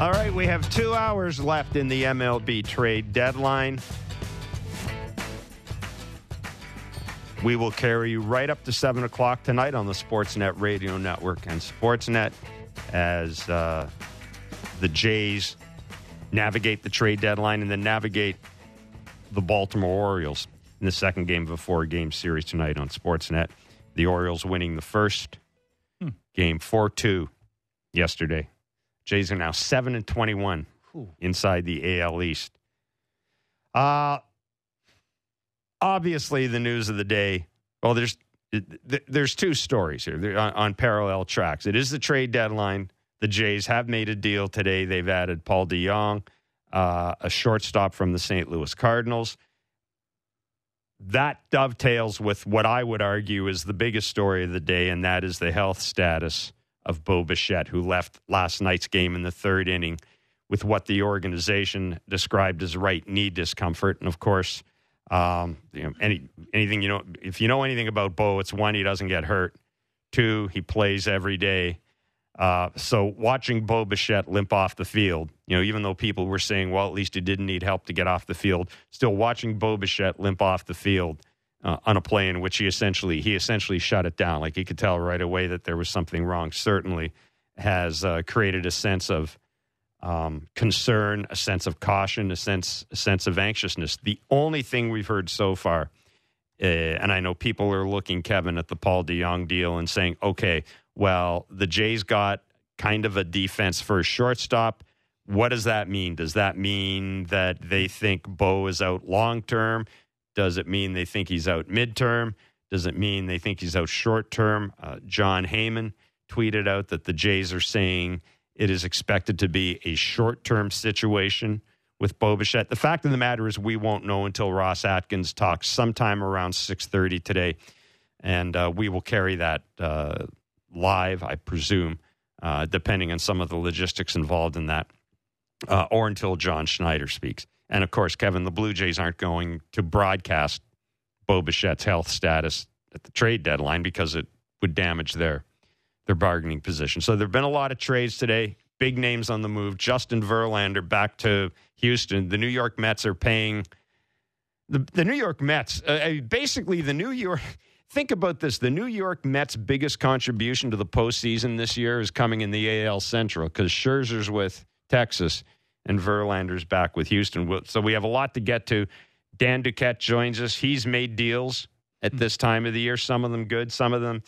All right, we have two hours left in the MLB trade deadline. We will carry you right up to 7 o'clock tonight on the Sportsnet Radio Network and Sportsnet as uh, the Jays navigate the trade deadline and then navigate the Baltimore Orioles in the second game of a four game series tonight on Sportsnet. The Orioles winning the first hmm. game 4 2 yesterday. Jays are now 7 and 21 inside the AL East. Uh, obviously, the news of the day. Well, there's there's two stories here on, on, parallel tracks. It is the trade deadline. The Jays have made a deal today. They've added Paul DeJong, uh, a shortstop from the St. Louis Cardinals. That dovetails with what I would argue is the biggest story of the day, and that is the health status of Bo Bichette, who left last night's game in the third inning with what the organization described as right knee discomfort. And of course, um, you know, any anything you know, if you know anything about Bo, it's one he doesn't get hurt. Two, he plays every day. Uh, so watching Bo Bichette limp off the field, you know, even though people were saying, well, at least he didn't need help to get off the field, still watching Bo Bichette limp off the field uh, on a play in which he essentially he essentially shut it down. Like he could tell right away that there was something wrong. Certainly has uh, created a sense of um, concern, a sense of caution, a sense a sense of anxiousness. The only thing we've heard so far, uh, and I know people are looking, Kevin, at the Paul DeJong deal and saying, okay, well, the Jays got kind of a defense for a shortstop. What does that mean? Does that mean that they think Bo is out long term? Does it mean they think he's out midterm? Does it mean they think he's out short term? Uh, Jon Heyman tweeted out that the Jays are saying it is expected to be a short term situation with Bo Bichette. The fact of the matter is, we won't know until Ross Atkins talks sometime around six thirty today, and uh, we will carry that uh, live, I presume, uh, depending on some of the logistics involved in that, uh, or until John Schneider speaks. And of course, Kevin, the Blue Jays aren't going to broadcast Bo Bichette's health status at the trade deadline because it would damage their their bargaining position. So there have been a lot of trades today. Big names on the move. Justin Verlander back to Houston. The New York Mets are paying the the New York Mets. Uh, basically, the New York. Think about this: the New York Mets' biggest contribution to the postseason this year is coming in the AL Central because Scherzer's with Texas and Verlander's back with Houston. So we have a lot to get to. Dan Duquette joins us. He's made deals at this time of the year, some of them good, some of them,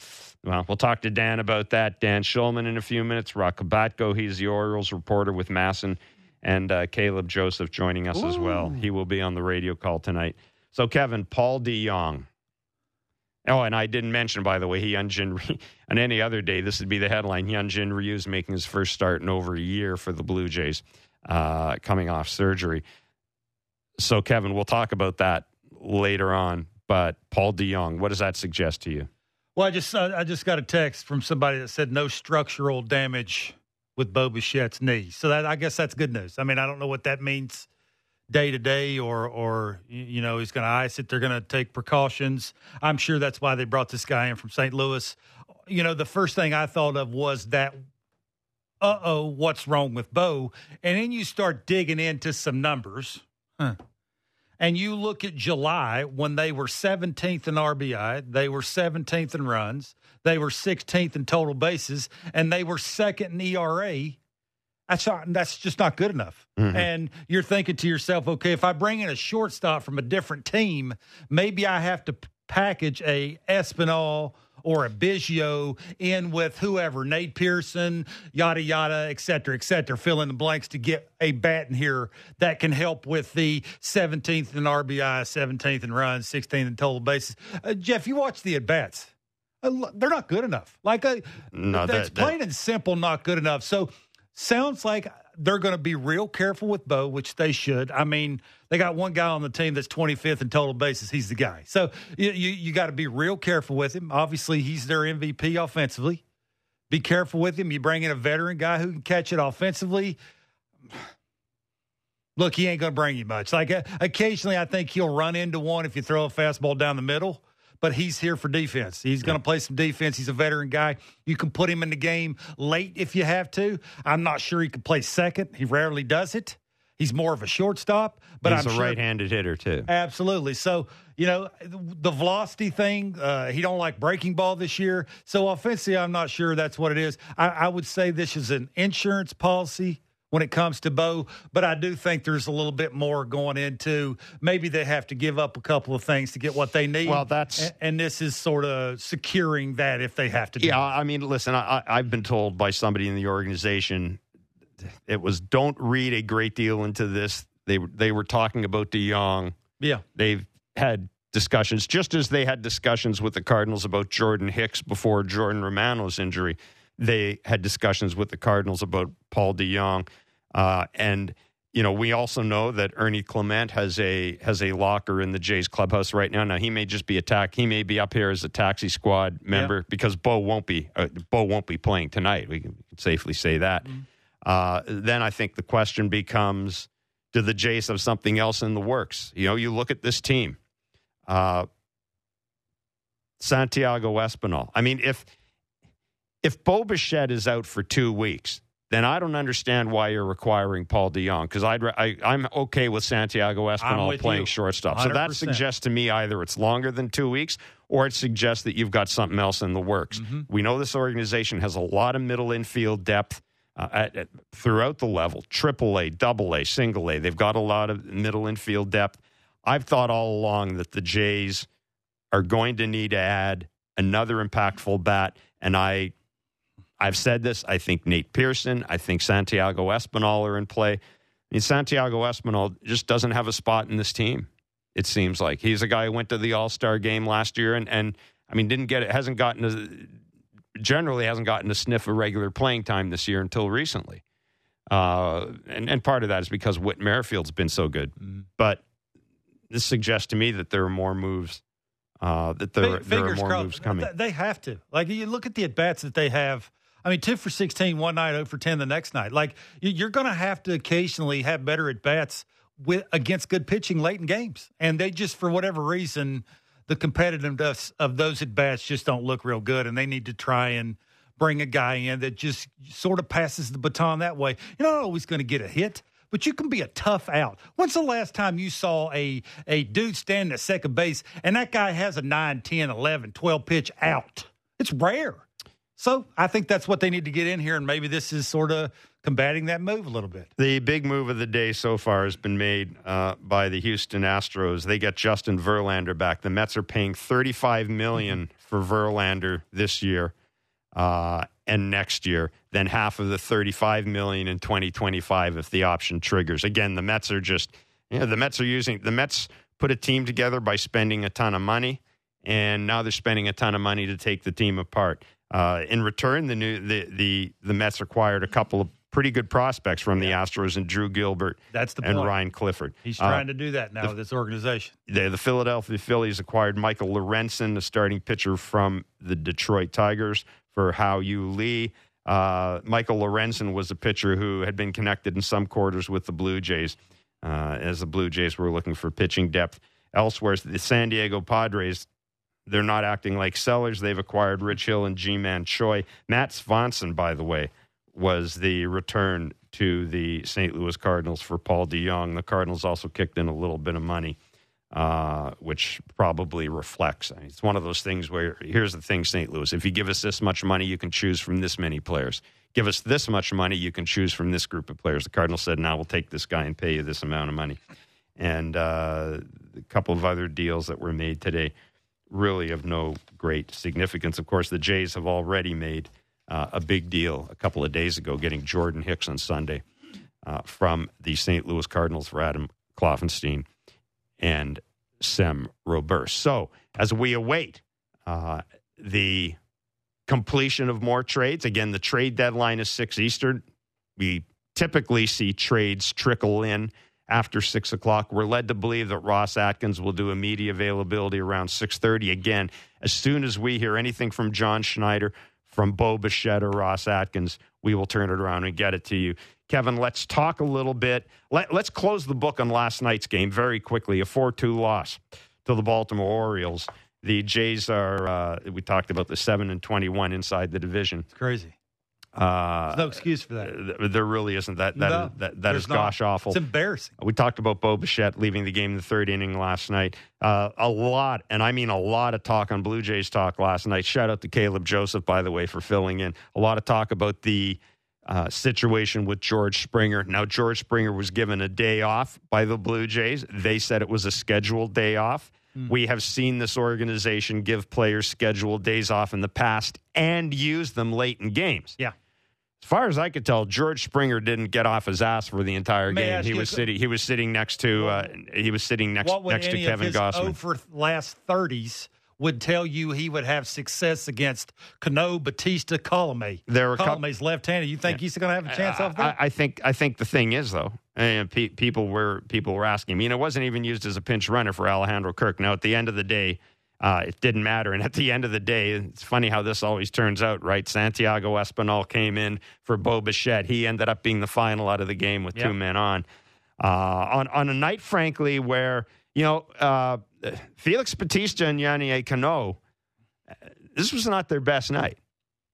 well, we'll talk to Dan about that. Dan Shulman in a few minutes. Roch Kubatko, he's the Orioles reporter with MASN, and uh, Caleb Joseph joining us Ooh. as well. He will be on the radio call tonight. So, Kevin, Paul DeJong. Oh, and I didn't mention, by the way, Hyun-jin on any other day, this would be the headline. Hyun-jin Ryu is making his first start in over a year for the Blue Jays uh, coming off surgery. So, Kevin, we'll talk about that later on. But Paul DeJong, what does that suggest to you? Well, I just I just got a text from somebody that said no structural damage with Bo Bichette's knee. So that I guess that's good news. I mean, I don't know what that means day to day, or or you know he's going to ice it. They're going to take precautions. I'm sure that's why they brought this guy in from St. Louis. You know, the first thing I thought of was that uh oh, what's wrong with Bo? And then you start digging into some numbers. Huh. And you look at July when they were 17th in RBI, they were 17th in runs, they were 16th in total bases, and they were second in ERA. That's not, that's just not good enough. Mm-hmm. And you're thinking to yourself, okay, if I bring in a shortstop from a different team, maybe I have to package a Espinal or a Biggio in with whoever, Nate Pearson, yada, yada, et cetera, et cetera, fill in the blanks to get a bat in here that can help with the 17th in RBI, 17th in runs, 16th in total bases. Uh, Jeff, you watch the at bats. Uh, they're not good enough. Like, uh, no, that's that, plain that... and simple, not good enough. So, sounds like they're going to be real careful with Bo, which they should. I mean, they got one guy on the team that's 25th in total bases. He's the guy. So you, you, you got to be real careful with him. Obviously, he's their MVP offensively. Be careful with him. You bring in a veteran guy who can catch it offensively. Look, he ain't going to bring you much. Like uh, occasionally, I think he'll run into one if you throw a fastball down the middle. But he's here for defense. He's going to play some defense. He's a veteran guy. You can put him in the game late if you have to. I'm not sure he can play second. He rarely does it. He's more of a shortstop, but he's I'm a sure, right-handed hitter too. Absolutely. So you know the velocity thing. Uh, he don't like breaking ball this year. So offensively, I'm not sure that's what it is. I, I would say this is an insurance policy when it comes to Bo, but I do think there's a little bit more going into maybe they have to give up a couple of things to get what they need. Well, that's and, and this is sort of securing that if they have to. Do yeah, it. I mean, listen, I, I've been told by somebody in the organization it was don't read a great deal into this. They they were talking about DeJong. yeah, They've had discussions, just as they had discussions with the Cardinals about Jordan Hicks before Jordan Romano's injury. They had discussions with the Cardinals about Paul DeJong, uh, and you know we also know that Ernie Clement has a has a locker in the Jays clubhouse right now. Now he may just be attacked. He may be up here as a taxi squad member because Bo won't be uh, Bo won't be playing tonight. We can safely say that. Uh, then I think the question becomes do the Jays have something else in the works? You know, you look at this team. Uh, Santiago Espinal. I mean, if if Bo Bichette is out for two weeks, then I don't understand why you're requiring Paul DeJong because I'd re- I, I'm okay with Santiago Espinal with playing you. shortstop. So that suggests to me either it's longer than two weeks or it suggests that you've got something else in the works. We know this organization has a lot of middle infield depth uh, at, at, throughout the level triple A, double A, single A. They've got a lot of middle infield depth. I've thought all along that the Jays are going to need to add another impactful bat, and I. I've said this. I think Nate Pearson, I think Santiago Espinal are in play. I mean, Santiago Espinal just doesn't have a spot in this team. It seems like he's a guy who went to the All Star game last year, and and I mean didn't get it, hasn't gotten a, generally hasn't gotten a sniff of regular playing time this year until recently. Uh, and and part of that is because Whit Merrifield's been so good, but this suggests to me that there are more moves. Uh, that there, Fi- there are more crossed. moves coming. They have to. Like you look at the at bats that they have. I mean, two for 16 one night, 0 for 10 the next night. Like you- you're going to have to occasionally have better at bats with against good pitching late in games, and they just for whatever reason the competitiveness of those at bats just don't look real good, and they need to try and bring a guy in that just sort of passes the baton that way. You're not always going to get a hit. But you can be a tough out. When's the last time you saw a, a dude standing at second base and that guy has a 9, 10, 11, 12 pitch out? It's rare. So I think that's what they need to get in here, and maybe this is sort of combating that move a little bit. The big move of the day so far has been made uh, by the Houston Astros. They get Justin Verlander back. The Mets are paying thirty-five million for Verlander this year uh, and next year. Then half of the thirty-five million in twenty twenty-five if the option triggers. Again, the Mets are just you know, the Mets are using the Mets put a team together by spending a ton of money, and now they're spending a ton of money to take the team apart. Uh, in return, the new the, the the Mets acquired a couple of pretty good prospects from the Astros and Drew Gilbert That's the and point. Ryan Clifford. He's Uh, trying to do that now with this organization. the, the Philadelphia Phillies acquired Michael Lorenzen, the starting pitcher from the Detroit Tigers, for Hao-Yu Lee. Uh, Michael Lorenzen was a pitcher who had been connected in some quarters with the Blue Jays, uh, as the Blue Jays were looking for pitching depth elsewhere. The San Diego Padres, they're not acting like sellers. They've acquired Rich Hill and Ji-Man Choi. Matt Svanson, by the way, was the return to the St. Louis Cardinals for Paul DeJong. The Cardinals also kicked in a little bit of money uh, which probably reflects. I mean, it's one of those things where here's the thing, St. Louis: if you give us this much money, you can choose from this many players. Give us this much money, you can choose from this group of players. The Cardinals said, "Now we'll take this guy and pay you this amount of money." And uh, a couple of other deals that were made today, really of no great significance. Of course, the Jays have already made uh, a big deal a couple of days ago, getting Jordan Hicks on Sunday uh, from the St. Louis Cardinals for Adam Kloffenstein and Sem Robberse. So, as we await uh, the completion of more trades, again, the trade deadline is 6 Eastern. We typically see trades trickle in after 6 o'clock. We're led to believe that Ross Atkins will do a media availability around 6.30. Again, as soon as we hear anything from John Schneider, from Bo Bichette or Ross Atkins, we will turn it around and get it to you. Kevin, let's talk a little bit. Let, let's close the book on last night's game very quickly. A 4 2 loss to the Baltimore Orioles. The Jays are. Uh, we talked about the seven and twenty-one inside the division. It's crazy. Uh, There's no excuse for that. th- there really isn't. That that No, is- that, that not. gosh awful. It's embarrassing. We talked about Bo Bichette leaving the game in the third inning last night. Uh, a lot, and I mean a lot of talk on Blue Jays talk last night. Shout out to Caleb Joseph, by the way, for filling in. A lot of talk about the uh, situation with George Springer. Now, George Springer was given a day off by the Blue Jays. They said it was a scheduled day off. Hmm. We have seen this organization give players scheduled days off in the past and use them late in games. Yeah. As far as I could tell, George Springer didn't get off his ass for the entire May I game. ask He you was a- sitting. He was sitting next to. Uh, he was sitting next what would next to any Kevin of his Gausman. over last thirties would tell you he would have success against Cano, Bautista, Coulombe. There were a couple- Coulombe's left-handed. You think he's going to have a chance off that? I, I think. I think the thing is though, and pe- people were people were asking. I mean, it wasn't even used as a pinch runner for Alejandro Kirk. Now, at the end of the day. Uh, it didn't matter. And at the end of the day, it's funny how this always turns out, right? Santiago Espinal came in for Bo Bichette. He ended up being the final out of the game with Yeah. two men on. Uh, on on a night, frankly, where you know uh, Felix Bautista and Yennier Cano, this was not their best night.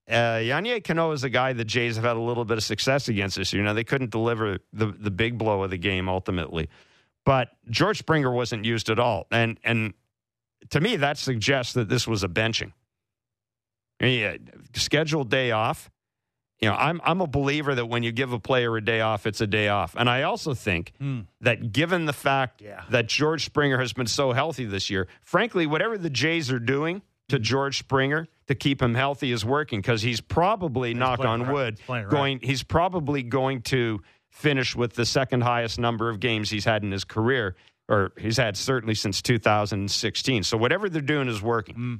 Uh, Yennier Cano is a guy the Jays have had a little bit of success against this year. Now they couldn't deliver the the big blow of the game ultimately, but George Springer wasn't used at all, and and to me that suggests that this was a benching. Yeah, scheduled day off. You know, I'm I'm a believer that when you give a player a day off, it's a day off, and I also think Hmm. that given the fact Yeah. that George Springer has been so healthy this year, frankly, whatever the Jays are doing to George Springer to keep him healthy is working because he's probably, knock on right. wood, He's right. going. He's probably going to finish with the second highest number of games he's had in his career, or he's had certainly since 2016. So whatever they're doing is working. Hmm.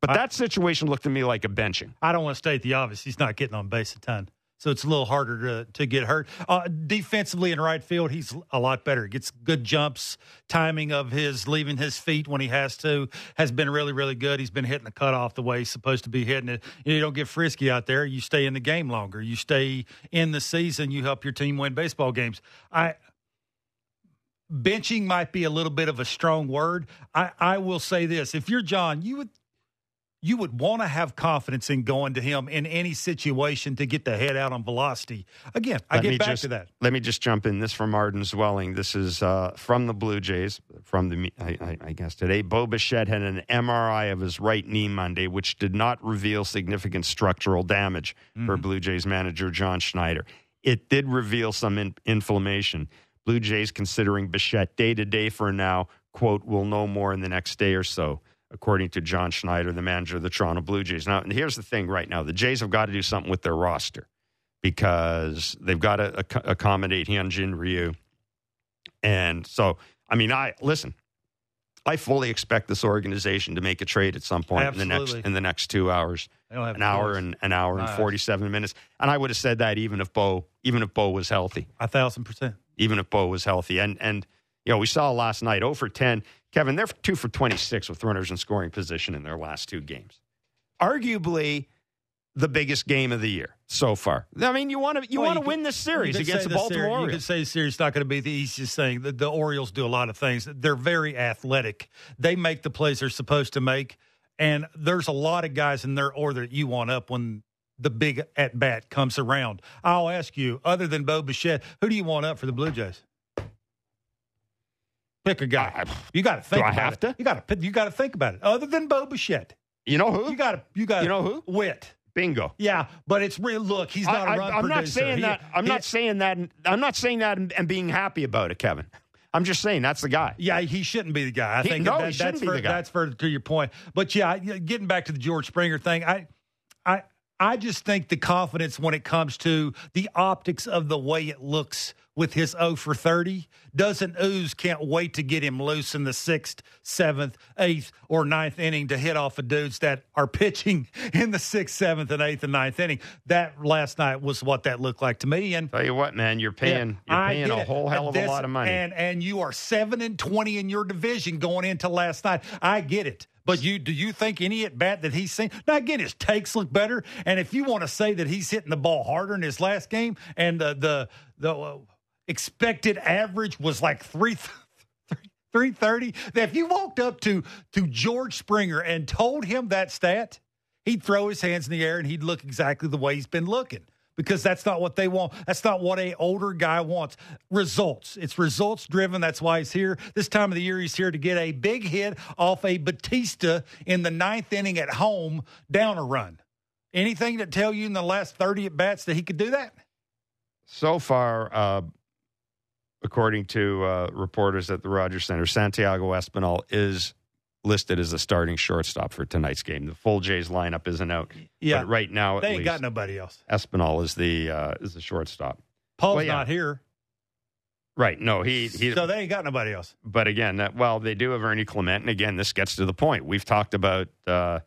But I- that situation looked to me like a benching. I don't want to state the obvious. He's not getting on base a ton. So it's a little harder to, to get hurt. Uh, defensively in right field, he's a lot better. Gets good jumps. Timing of his leaving his feet when he has to has been really, really good. He's been hitting the cutoff the way he's supposed to be hitting it. You don't get frisky out there. You stay in the game longer. You stay in the season. You help your team win baseball games. I benching might be a little bit of a strong word. I, I will say this: if you're John, you would you would want to have confidence in going to him in any situation to get the head out on velocity. Again, I Let me get back just- to that. Let me just jump in. This from Arden Zwelling. This is uh, from the Blue Jays. From the, I, I, I guess today, Bo Bichette had an MRI of his right knee Monday, which did not reveal significant structural damage for Blue Jays manager John Schneider. It did reveal some in, inflammation. Blue Jays considering Bichette day to day for now. Quote: We'll know more in the next day or so according to John Schneider, the manager of the Toronto Blue Jays. Now, here's the thing right now the Jays have got to do something with their roster because they've got to ac- accommodate Hyun-jin Ryu. And so, I mean, I listen. I fully expect this organization to make a trade at some point in the next in the next two hours, They don't have an hour and an hour and forty seven minutes. And I would have said that even if Bo even if Bo was healthy, a thousand percent. Even if Bo was healthy. And and you know we saw last night, zero for ten. Kevin, they're two for twenty six with runners in scoring position in their last two games. Arguably the biggest game of the year so far. I mean, you want to you Well, want to win this series against the Baltimore series, You Orioles. could say the series is not going to be the easiest thing. The, the Orioles do a lot of things. They're very athletic. They make the plays they're supposed to make, and there's a lot of guys in their order that you want up when the big at bat comes around. I'll ask you, other than Bo Bichette, who do you want up for the Blue Jays? Pick a guy. I- You got to think. Do I about have it. to? You got to. You got to think about it. Other than Bo Bichette, you know who? you got to. You got. You know who? Whit. Bingo. Yeah, but it's real. Look, he's not a I, run am not saying He- that. I'm he- not saying that. I'm not saying that and, and being happy about it, Kevin. I'm just saying that's the guy. Yeah, he shouldn't be the guy. I He- think no, that, he shouldn't that's be fur- the guy. That's further to your point. But yeah, getting back to the George Springer thing, I, I, just think the confidence when it comes to the optics of the way it looks with his 0 for 30 doesn't ooze. Can't wait to get him loose in the sixth, seventh, eighth, or ninth inning to hit off of dudes that are pitching in the sixth, seventh, and eighth and ninth inning. That last night was what that looked like to me. And Tell you what, man, you're paying. yeah, you're paying a whole hell of a lot of money. and and you are seven and twenty in your division going into last night. I get it, but you do you think any at bat that he's seen? Now again, his takes look better, and if you want to say that he's hitting the ball harder in his last game, and the the the uh, expected average was like three. 330. If you walked up to to George Springer and told him that stat, he'd throw his hands in the air and he'd look exactly the way he's been looking because that's not what they want. That's not what a older guy wants. Results. It's results driven. That's why he's here. This time of the year, he's here to get a big hit off a Bautista in the ninth inning at home down a run. Anything that tell you in the last 30 at bats that he could do that? So far, uh, according to uh, reporters at the Rogers Center, Santiago Espinal is listed as a starting shortstop for tonight's game. The full Jays lineup isn't out. Yeah, but right now they ain't least, got nobody else. Espinal is the uh, is the shortstop. Paul's well, yeah. not here. Right. No, he, he. So they ain't got nobody else. But again, that, well, they do have Ernie Clement, and again, this gets to the point. We've talked about uh,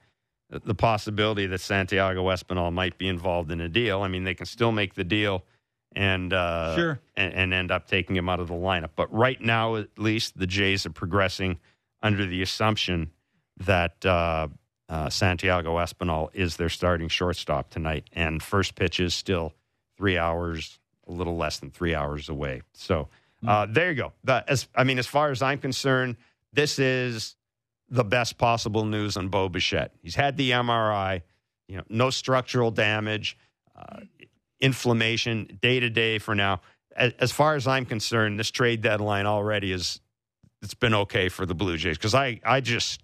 the possibility that Santiago Espinal might be involved in a deal. I mean, they can still make the deal and uh, sure and, and end up taking him out of the lineup. But right now, at least, the Jays are progressing under the assumption that uh, uh, Santiago Espinal is their starting shortstop tonight, and first pitch is still three hours, a little less than three hours away. So uh, hmm. there you go. The, as I mean, as far as I'm concerned, this is the best possible news on Bo Bichette. He's had the MRI, you know, no structural damage, uh, inflammation day to day for now. As, as far as I'm concerned, this trade deadline already is it's been okay for the Blue Jays because I I just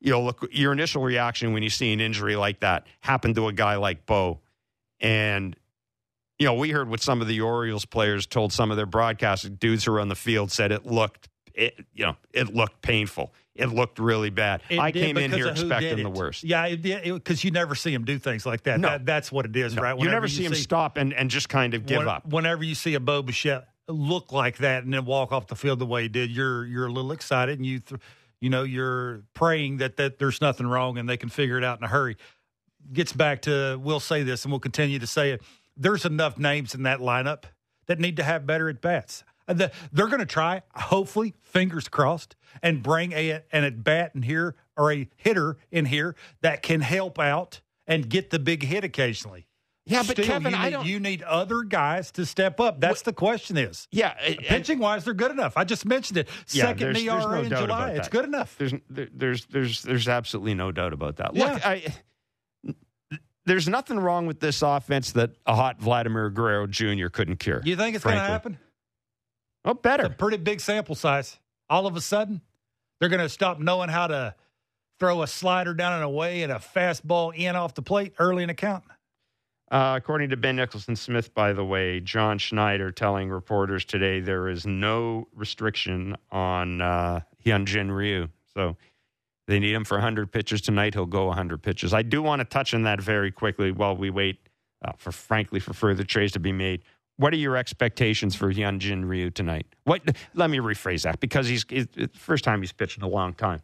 you know look your initial reaction when you see an injury like that happen to a guy like Bo, and you know we heard what some of the Orioles players told some of their broadcast dudes who were on the field said it looked it you know it looked painful. It looked really bad. It I came in here expecting the worst. Yeah, because you never see him do things like that. No. That, that's what it is, no. right? Whenever you never see you him see, stop and, and just kind of give when, up. Whenever you see a Bo Bichette look like that and then walk off the field the way he did, you're you're a little excited and you th- you know you're praying that that there's nothing wrong and they can figure it out in a hurry. Gets back to we'll say this and we'll continue to say it. There's enough names in that lineup that need to have better at bats. Uh, they're going to try, hopefully, fingers crossed, and bring a, an at bat in here or a hitter in here that can help out and get the big hit occasionally. Yeah, but Still, Kevin, need, I don't. You need other guys to step up. That's what, the question. Is yeah, uh, pitching wise, they're good enough. I just mentioned it. Yeah, Second there's, ERA there's no in doubt July. About that. It's good enough. There's there's there's there's absolutely no doubt about that. Yeah. Look, I, there's nothing wrong with this offense that a hot Vladimir Guerrero Jr. couldn't cure. You think it's going to happen? Oh, better. It's a pretty big sample size. All of a sudden, they're going to stop knowing how to throw a slider down and away and a fastball in off the plate early in the count. Uh, according to Ben Nicholson Smith, by the way, John Schneider telling reporters today there is no restriction on uh, Hyun-jin Ryu. So they need him for 100 pitches tonight. He'll go 100 pitches. I do want to touch on that very quickly while we wait uh, for, frankly, for further trades to be made. What are your expectations for Hyun-jin Ryu tonight? What? Let me rephrase that because he's, he's the first time he's pitched in a long time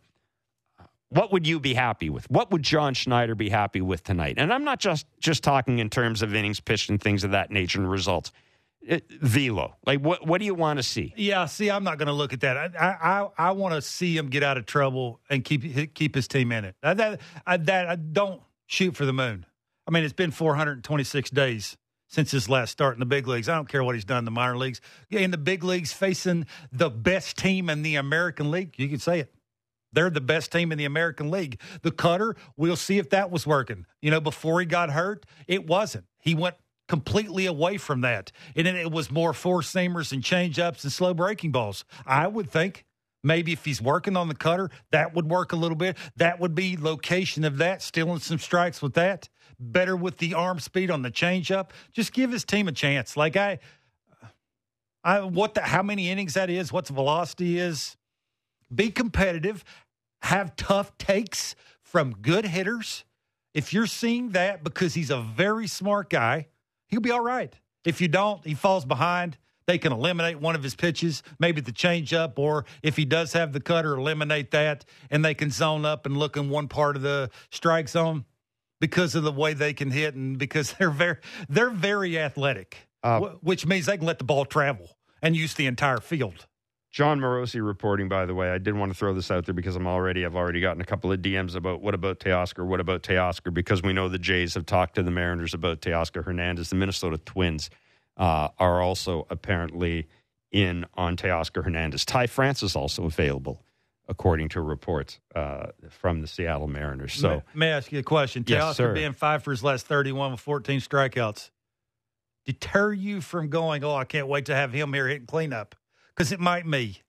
what would you be happy with? What would John Schneider be happy with tonight? And I'm not just just talking in terms of innings pitched and things of that nature and results. It, uh, velo, like what? What do you want to see? Yeah, see, I'm not going to look at that. I I, I want to see him get out of trouble and keep keep his team in it. I, that I, that I don't shoot for the moon. I mean, it's been 426 days since his last start in the big leagues. I don't care what he's done in the minor leagues. In the big leagues, facing the best team in the American League, you can say it. They're the best team in the American League. The cutter, we'll see if that was working. You know, before he got hurt, it wasn't. He went completely away from that. And then it was more four seamers and change ups and slow breaking balls. I would think maybe if he's working on the cutter, that would work a little bit. That would be location of that, stealing some strikes with that. Better with the arm speed on the changeup. Just give his team a chance. Like I I what the how many innings that is, what the velocity is. Be competitive have tough takes from good hitters. If you're seeing that because he's a very smart guy, he'll be all right. If you don't, he falls behind. They can eliminate one of his pitches, maybe the changeup, or if he does have the cutter, eliminate that, and they can zone up and look in one part of the strike zone because of the way they can hit and because they're very they're very athletic, uh, which means they can let the ball travel and use the entire field. Jon Morosi reporting, by the way. I did want to throw this out there because I'm already, I've already gotten a couple of DMs about what about Teoscar? What about Teoscar? Because we know the Jays have talked to the Mariners about Teoscar Hernandez. The Minnesota Twins uh, are also apparently in on Teoscar Hernandez. Ty France is also available, according to reports uh, from the Seattle Mariners. So, may, may I ask you a question? Yes, Teoscar sir. being five for his last 31 with 14 strikeouts deter you from going, oh, I can't wait to have him here hitting cleanup? Because it might me.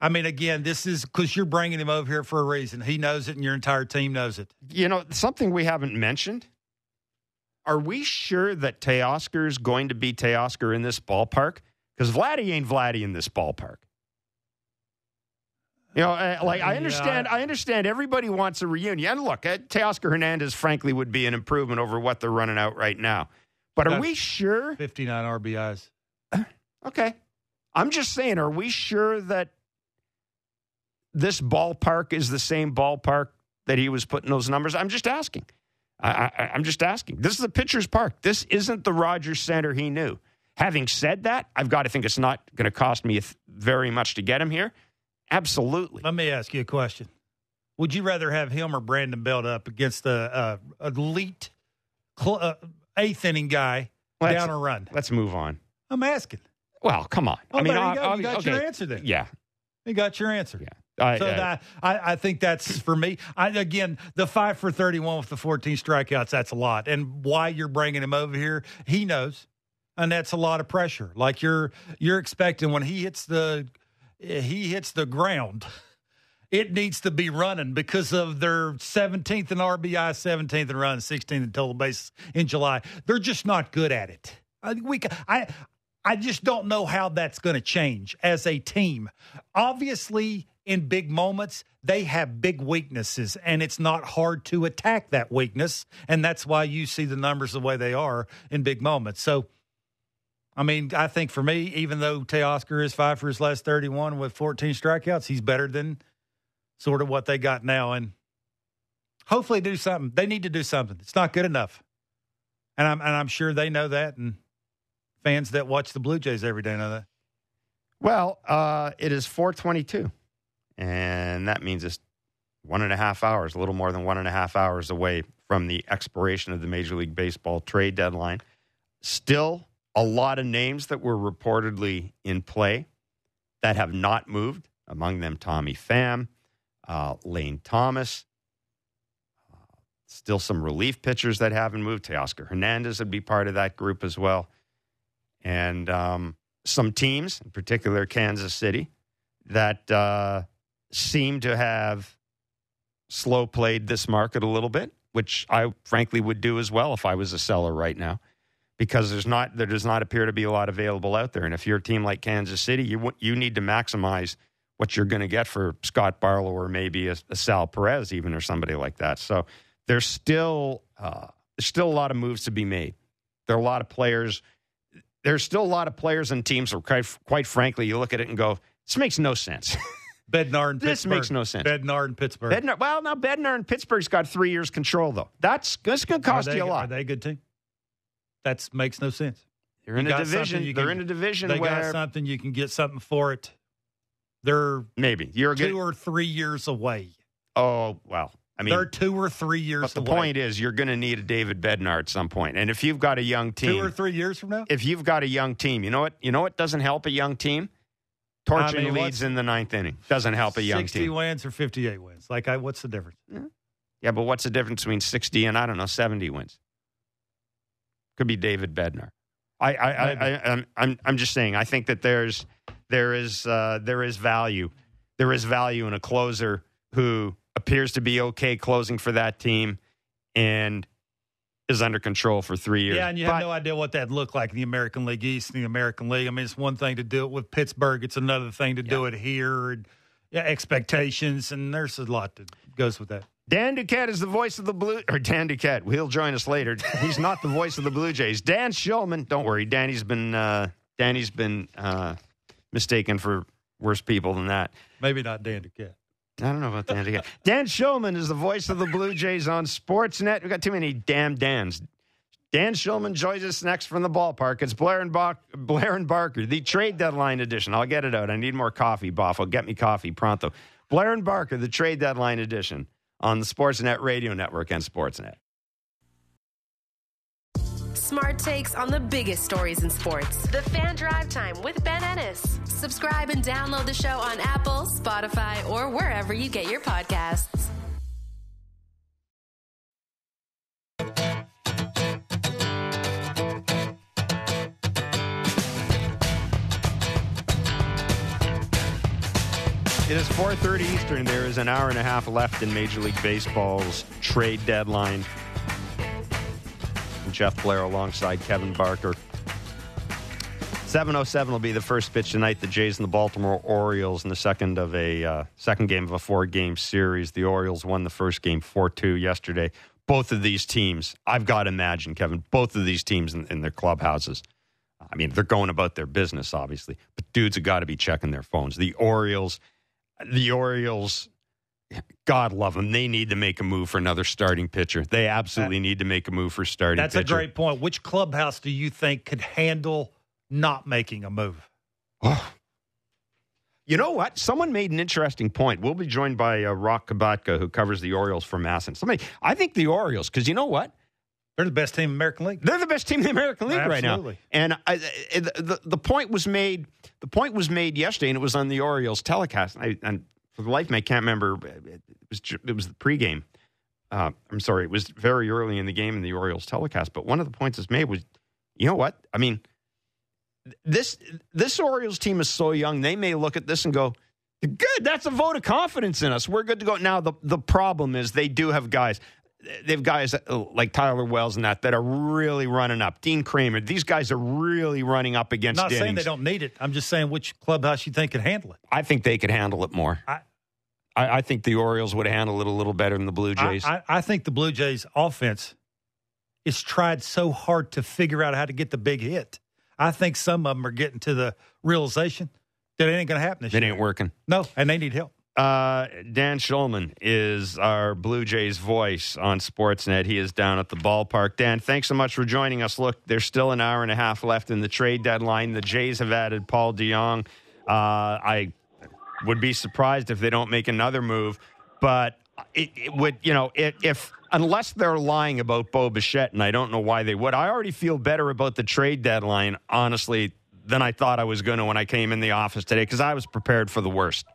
I mean, again, this is because you're bringing him over here for a reason. He knows it, and your entire team knows it. you know, something we haven't mentioned. Are we sure that Teoscar is going to be Teoscar in this ballpark? Because Vladdy ain't Vladdy in this ballpark. You know, uh, like I understand. I- I understand. Everybody wants a reunion. And look, uh, Teoscar Hernandez, frankly, would be an improvement over what they're running out right now. But are That's- we sure? 59 RBIs. Okay. I'm just saying, are we sure that this ballpark is the same ballpark that he was putting those numbers? I'm just asking. I, I, I'm just asking. This is the pitcher's park. This isn't the Rogers Center he knew. Having said that, I've got to think it's not going to cost me very much to get him here. Absolutely. Let me ask you a question. Would you rather have him or Brandon Belt up against a, a elite cl- uh, eighth inning guy Let's, down a run? let's move on. I'm asking. Well, come on. Oh, I mean, there you ob- go. You got okay. your answer then. Yeah. You got your answer. Yeah. I, So I- that, I, I think that's for me. I, again, the five for thirty-one with the fourteen strikeouts. That's a lot. And why you're bringing him over here, he knows, and that's a lot of pressure. Like you're you're expecting when he hits the he hits the ground, it needs to be running because of their 17th in RBI, 17th in runs, 16th in total bases in July. They're just not good at it. I, we, I, I just don't know how that's going to change as a team. Obviously, in big moments, they have big weaknesses, and it's not hard to attack that weakness. And that's why you see the numbers the way they are in big moments. So, I mean, I think for me, even though Teoscar is five for his last 31 with 14 strikeouts, he's better than sort of what they got now. And hopefully do something. They need to do something. It's not good enough. And I'm, and I'm sure they know that. And fans that watch the Blue Jays every day know that. Well, uh, it is 422, and that means it's one and a half hours, a little more than one and a half hours away from the expiration of the Major League Baseball trade deadline. Still a lot of names that were reportedly in play that have not moved, among them Tommy Pham, uh, Lane Thomas. Uh, Still some relief pitchers that haven't moved. Teoscar Hernandez would be part of that group as well. And um, some teams, in particular Kansas City, that uh, seem to have slow played this market a little bit, which I frankly would do as well if I was a seller right now, because there's not there does not appear to be a lot available out there. And if you're a team like Kansas City, you you need to maximize what you're going to get for Scott Barlow or maybe a, a Sal Perez even or somebody like that. So there's still uh, there's still a lot of moves to be made. There are a lot of players there's still a lot of players and teams where, quite, quite frankly, you look at it and go, this makes no sense. Bednar and This Pittsburgh. makes no sense. Bednar and Pittsburgh. Bednar, well, now Bednar and Pittsburgh's got three years control, though. That's, that's going to cost they, you a lot. Are they a good team? That makes no sense. They're in you a division they're can- in a division They got something you can get something for it. They're maybe you're two good. or three years away. Oh well, I mean, They're two or three years but the away. point is, you're going to need a David Bednar at some point. And if you've got a young team, two or three years from now. if you've got a young team, you know what? You know what doesn't help a young team? Torching I mean, leads in the ninth inning doesn't help a young 60 team. wins or 58 wins. Like, I, what's the difference? Yeah, but what's the difference between 60 and I don't know 70 wins? Could be David Bednar. I, I, I, I I'm, I'm, I'm just saying. I think that there's, there is, uh, there is value. There is value in a closer who appears to be okay closing for that team, and is under control for three years. Yeah, and you But- have no idea what that looked like in the American League East and the American League. I mean, it's one thing to do it with Pittsburgh, it's another thing to do it here. And, yeah, expectations, and there's a lot that goes with that. Dan Duquette is the voice of the Blue, or Dan Duquette. He'll join us later. He's not the voice of the Blue Jays. Dan Shulman, don't worry. Danny's been, uh, Danny's been uh, mistaken for worse people than that. Maybe not Dan Duquette. I don't know about Dan Duquette. Dan Shulman is the voice of the Blue Jays on Sportsnet. We've got too many damn Dans. Dan Shulman joins us next from the ballpark. It's Blair and, Blair and Barker, the trade deadline edition. I'll get it out. I need more coffee, Boffo. Get me coffee pronto. Blair and Barker, the trade deadline edition on the Sportsnet Radio Network and Sportsnet. Smart takes on the biggest stories in sports. The Fan Drive Time with Ben Ennis. Subscribe and download the show on Apple, Spotify, or wherever you get your podcasts. It is 4:30 Eastern. There is an hour and a half left in Major League Baseball's trade deadline. Jeff Blair alongside Kevin Barker. 7:07 will be the first pitch tonight. The Jays and the Baltimore Orioles in the second of a uh, second game of a four-game series. The Orioles won the first game 4-2 yesterday. Both of these teams, I've got to imagine, Kevin, both of these teams in, in their clubhouses. I mean, they're going about their business, obviously, but dudes have got to be checking their phones. The Orioles the Orioles, God love them. They need to make a move for another starting pitcher. They absolutely that, need to make a move for starting. That's pitcher. a great point. Which clubhouse do you think could handle not making a move? Oh. You know what? Someone made an interesting point. We'll be joined by uh, Roch Kubatko, who covers the Orioles for MASN. Somebody, I think the Orioles, because you know what? They're the best team in the American League. They're the best team in the American League Absolutely. right now. And I, the, the point was made. The point was made yesterday, and it was on the Orioles telecast. I, and for the life of me, I can't remember. It was it was the pregame. Uh, I'm sorry, it was very early in the game in the Orioles telecast. But one of the points that's made was, you know what? I mean, this this Orioles team is so young. They may look at this and go, "Good, that's a vote of confidence in us. We're good to go." Now the the problem is they do have guys they've guys uh, like Tyler Wells and that that are really running up. Dean Kremer, these guys are really running up against. Not Dennings. saying they don't need it. I'm just saying which clubhouse you think could handle it. I think they could handle it more. I, I, I think the Orioles would handle it a little better than the Blue Jays. I, I, I think the Blue Jays offense is tried so hard to figure out how to get the big hit. I think some of them are getting to the realization that it ain't going to happen this it year. ain't working. No, and they need help. Uh, Dan Shulman is our Blue Jays voice on Sportsnet. He is down at the ballpark. Dan, thanks so much for joining us. Look, there's still an hour and a half left in the trade deadline. The Jays have added Paul DeJong. Uh, I would be surprised if they don't make another move, but it, it would, you know, it, if unless they're lying about Bo Bichette, and I don't know why they would. I already feel better about the trade deadline, honestly, than I thought I was going to when I came in the office today because I was prepared for the worst.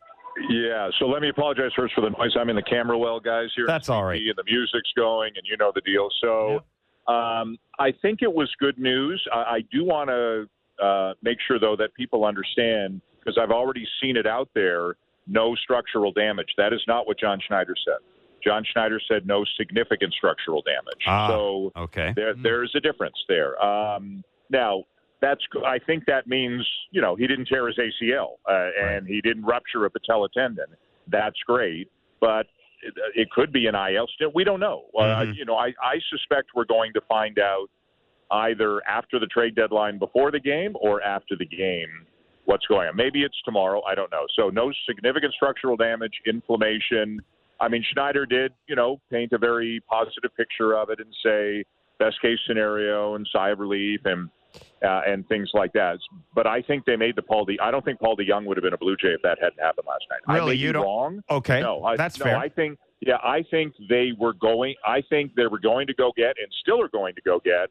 Yeah, so let me apologize first for the noise. I'm in the camera well, guys. Here, that's all right. And the music's going, and you know the deal. So, yeah. um, I think it was good news. I, I do want to uh, make sure, though, that people understand because I've already seen it out there. No structural damage. That is not what John Schneider said. John Schneider said no significant structural damage. Ah, so okay, there, there's a difference there. Um, now, that's I think that means you know he didn't tear his ACL uh, right. and he didn't rupture a patella tendon. That's great, but it, it could be an IL still. We don't know. Uh, mm-hmm. Uh, you know, I, I suspect we're going to find out either after the trade deadline, before the game, or after the game what's going on. Maybe it's tomorrow. I don't know. So no significant structural damage, inflammation. I mean, Schneider did, you know, paint a very positive picture of it and say best case scenario and sigh of relief and uh, and things like that. But I think they made the Paul. De, I don't think Paul DeJong would have been a Blue Jay if that hadn't happened last night. Really, I may you don't? Wrong. Okay, no, I, that's no, fair. I think. Yeah, I think they were going. I think they were going to go get and still are going to go get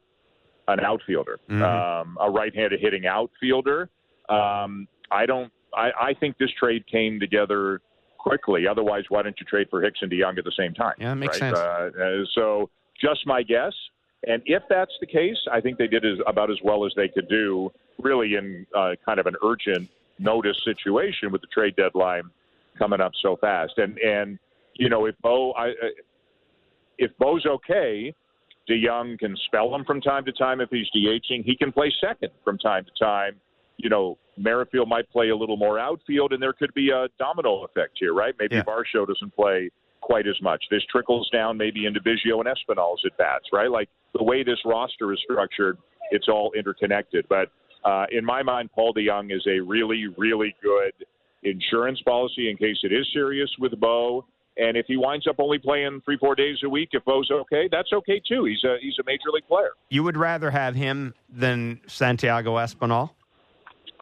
an outfielder, mm-hmm. um, a right-handed hitting outfielder. Um, I don't. I, I think this trade came together quickly. Otherwise, why don't you trade for Hicks and DeJong at the same time? Yeah, that makes right? sense. Uh, so, just my guess. And if that's the case, I think they did as, about as well as they could do, really in uh, kind of an urgent notice situation with the trade deadline coming up so fast. And and you know, if Bo, I, if Bo's okay, DeJong can spell him from time to time if he's DHing. He can play second from time to time. You know, Merrifield might play a little more outfield, and there could be a domino effect here, right? Maybe yeah. Varsho doesn't play quite as much. This trickles down maybe into Biggio and Espinal's at bats, right? Like the way this roster is structured, it's all interconnected. But uh, in my mind, Paul DeJong is a really, really good insurance policy in case it is serious with Bo. And if he winds up only playing three, four days a week, if Bo's okay, that's okay too. He's a he's a major league player. You would rather have him than Santiago Espinal?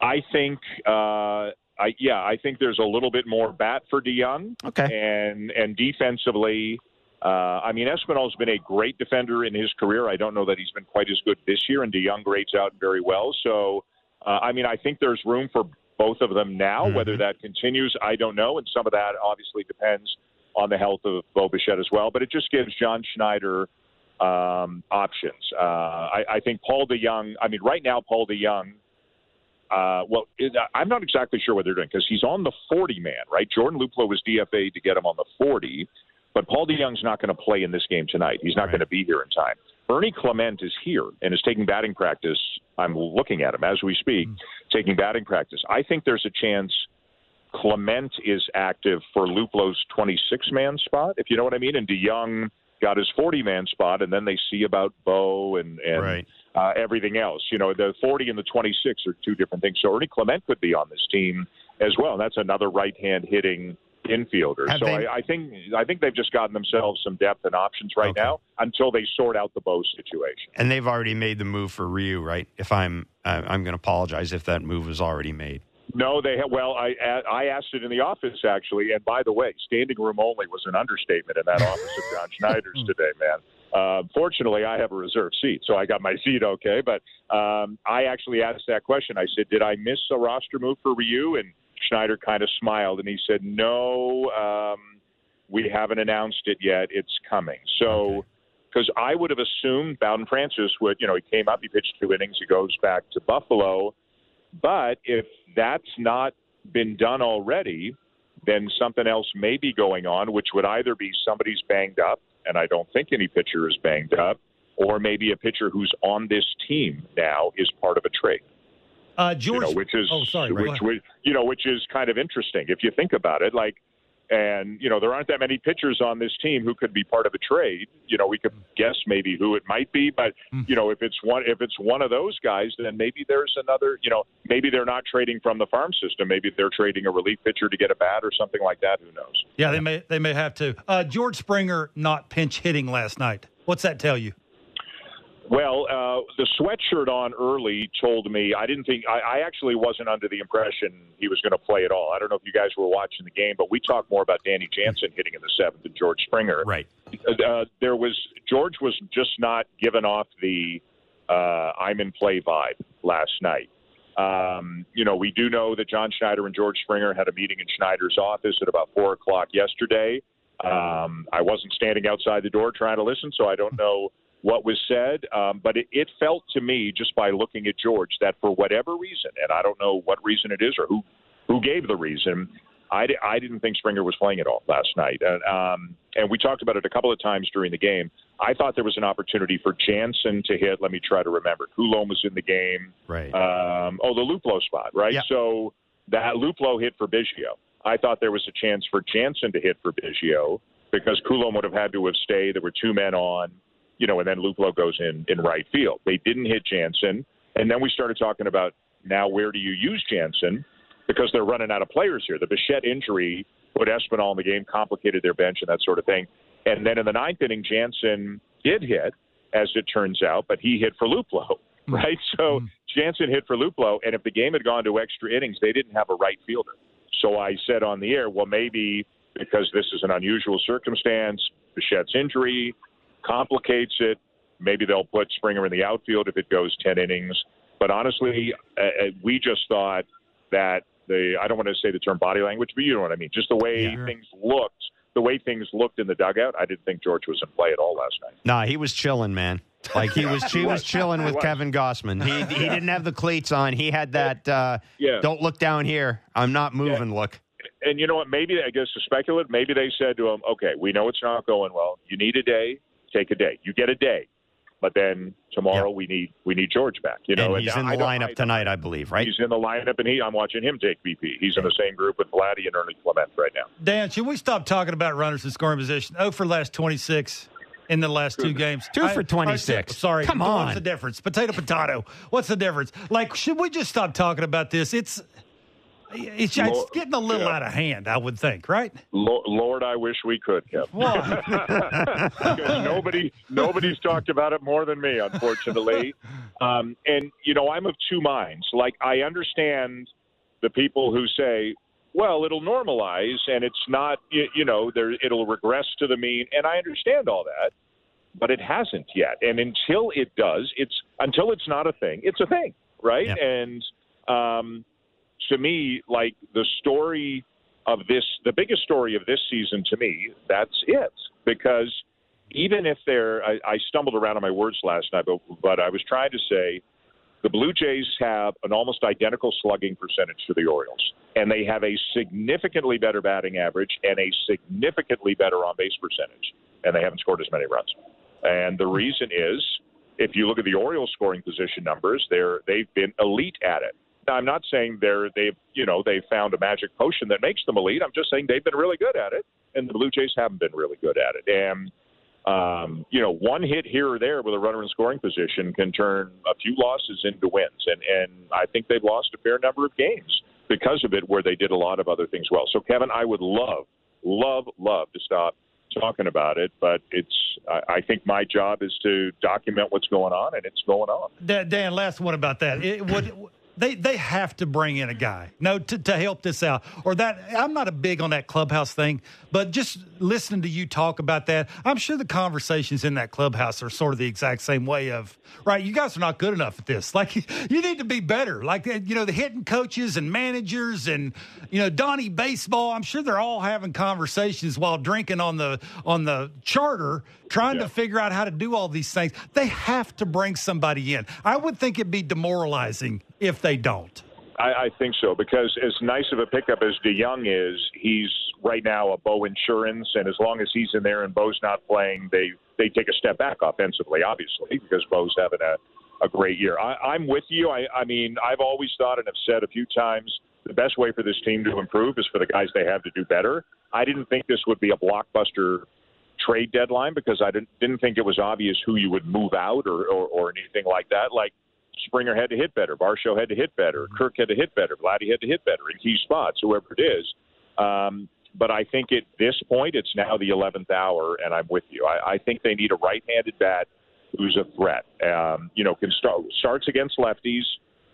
I think, uh, I yeah, I think there's a little bit more bat for DeJong. Okay, and and defensively, Uh, I mean, Espinal's been a great defender in his career. I don't know that he's been quite as good this year, and DeJong grades out very well. So, uh, I mean, I think there's room for both of them now. Mm-hmm. Whether that continues, I don't know, and some of that obviously depends on the health of Bo Bichette as well. But it just gives John Schneider um, options. Uh, I, I think Paul DeJong. I mean, right now, Paul DeJong. Uh, well, it, I'm not exactly sure what they're doing because he's on the 40 man, right? Jordan Luplow was DFA to get him on the 40, but Paul DeJong's not going to play in this game tonight. He's not Right. going to be here in time. Ernie Clement is here and is taking batting practice. I'm looking at him as we speak, taking batting practice. I think there's a chance Clement is active for Luplow's 26 man spot, if you know what I mean. And DeJong got his 40 man spot, and then they see about Bo and, and Right. Uh, everything else. You know, the 40 and the 26 are two different things. So Ernie Clement could be on this team as well. And That's another right hand hitting infielder. Have so they- I, I think I think they've just gotten themselves some depth and options right Okay. now until they sort out the Bo situation. And they've already made the move for Ryu, right? If I'm, uh, I'm going to apologize if that move was already made. No, they have. Well, I I asked it in the office actually, and by the way, standing room only was an understatement in that office of John Schneider's today, man. Uh, fortunately, I have a reserved seat, so I got my seat okay. But um, I actually asked that question. I said, "Did I miss a roster move for Ryu?" And Schneider kind of smiled and he said, "No, um, we haven't announced it yet. It's coming." So. Because I would have assumed Bowden Francis would, you know, he came up, he pitched two innings, he goes back to Buffalo. But if that's not been done already, then something else may be going on, which would either be somebody's banged up, and I don't think any pitcher is banged up, or maybe a pitcher who's on this team now is part of a trade. Uh, You know, which is oh, sorry. which, which you know, which is kind of interesting if you think about it. Like, and you know, there aren't that many pitchers on this team who could be part of a trade. You know, we could guess maybe who it might be, but Hmm. you know, if it's one if it's one of those guys, then maybe there's another. You know, maybe they're not trading from the farm system. Maybe they're trading a relief pitcher to get a bat or something like that. Who knows? Yeah, they may they may have to. Uh, George Springer not pinch hitting last night. What's that tell you? Well, uh, the sweatshirt on early told me I didn't think I, I actually wasn't under the impression he was going to play at all. I don't know if you guys were watching the game, but we talked more about Danny Jansen hitting in the seventh than George Springer. Right. Uh, there was George was just not giving off the uh, I'm in play vibe last night. Um, you know, we do know that John Schneider and George Springer had a meeting in Schneider's office at about four o'clock yesterday. Um, I wasn't standing outside the door trying to listen, so I don't know what was said. Um, but it, it felt to me, just by looking at George, that for whatever reason, and I don't know what reason it is or who who gave the reason, I, di- I didn't think Springer was playing at all last night. And, um, and we talked about it a couple of times during the game. I thought there was an opportunity for Jansen to hit. Let me try to remember. Coulombe was in the game. Right. Um, oh, the Luplow spot, right? Yeah. So that Luplow hit for Biggio. I thought there was a chance for Jansen to hit for Biggio because Coulombe would have had to have stayed. There were two men on, you know, and then Luplow goes in in right field. They didn't hit Jansen, and then we started talking about now where do you use Jansen because they're running out of players here. The Bichette injury put Espinal in the game, complicated their bench and that sort of thing. And then in the ninth inning, Jansen did hit, as it turns out, but he hit for Luplow, right? So hmm. Jansen hit for Luplow, and if the game had gone to extra innings, they didn't have a right fielder. So I said on the air, well, maybe because this is an unusual circumstance, Bichette's injury complicates it. Maybe they'll put Springer in the outfield if it goes 10 innings. But honestly, uh, uh, we just thought that the, I don't want to say the term body language, but you know what I mean. Just the way Yeah. things looked, the way things looked in the dugout, I didn't think George was in play at all last night. Nah, he was chilling, man. Like he was, he was chilling with. Kevin Gausman. He he didn't have the cleats on. He had that. Uh, Yeah. Don't look down here. I'm not moving. Look. and you know what? Maybe I guess to speculate, maybe they said to him, "Okay, we know it's not going well. You need a day. Take a day. You get a day, but then tomorrow we need we need George back. You know, and he's in the don't- lineup I- tonight, I believe. Right. He's in the lineup, and he I'm watching him take BP. He's in the same group with Vladdy and Ernie Clement right now. Dan, should we stop talking about runners in scoring position? Oh, for last 26 in the last two games. Two for 26. I- sorry. Come on. What's the difference? Potato, potato. What's the difference? Like, should we just stop talking about this? It's it's, it's Lord, getting a little yeah. out of hand, I would think, right? Lord, I wish we could, Kev. nobody nobody's talked about it more than me, unfortunately. Um, and you know, I'm of two minds. Like I understand the people who say, well, it'll normalize, and it's not, you, you know, there it'll regress to the mean, and I understand all that, but it hasn't yet. And until it does, it's until it's not a thing, it's a thing, right? Yeah. And um, to me, like the story of this, the biggest story of this season to me, that's it, because even if they're, I, I stumbled around on my words last night, but, but I was trying to say the Blue Jays have an almost identical slugging percentage to the Orioles, and they have a significantly better batting average and a significantly better on base percentage, and they haven't scored as many runs. And the reason is, if you look at the Orioles scoring position numbers, they're they've been elite at it. Now, I'm not saying they're they've you know they've found a magic potion that makes them elite. I'm just saying they've been really good at it, and the Blue Jays haven't been really good at it. And um, you know, one hit here or there with a runner in scoring position can turn a few losses into wins, and and I think they've lost a fair number of games because of it, where they did a lot of other things well. So, Kevin, I would love, love, love to stop talking about it, but it's I, think my job is to document what's going on, and it's going on. Dan, last one about that. It would they they have to bring in a guy no to, to help this out. Or that i'm not a big on that clubhouse thing but just listening to you talk about that i'm sure the conversations in that clubhouse are sort of the exact same way of right you guys are not good enough at this. Like you need to be better. Like eh, you know the hitting coaches and managers and you know donnie baseball i'm sure they're all having conversations while drinking on the on the charter trying Yeah. to figure out how to do all these things they have to bring somebody in i would think it'd be demoralizing if they don't I, I think so because as nice of a pickup as DeJong is, he's right now a Bo insurance, and as long as he's in there and Bo's not playing, they they take a step back offensively, obviously, because Bo's having a a great year. I, I'm with you. I, I mean, I've always thought and have said a few times the best way for this team to improve is for the guys they have to do better. I didn't think this would be a blockbuster trade deadline because I didn't didn't think it was obvious who you would move out or or, or anything like that. Like Springer had to hit better, Varsho had to hit better, Kirk had to hit better, Vladdy had to hit better in key spots, whoever it is. Um, but I think at this point, it's now the 11th hour, and I'm with you. I, I think they need a right-handed bat who's a threat. Um, you know, can start starts against lefties,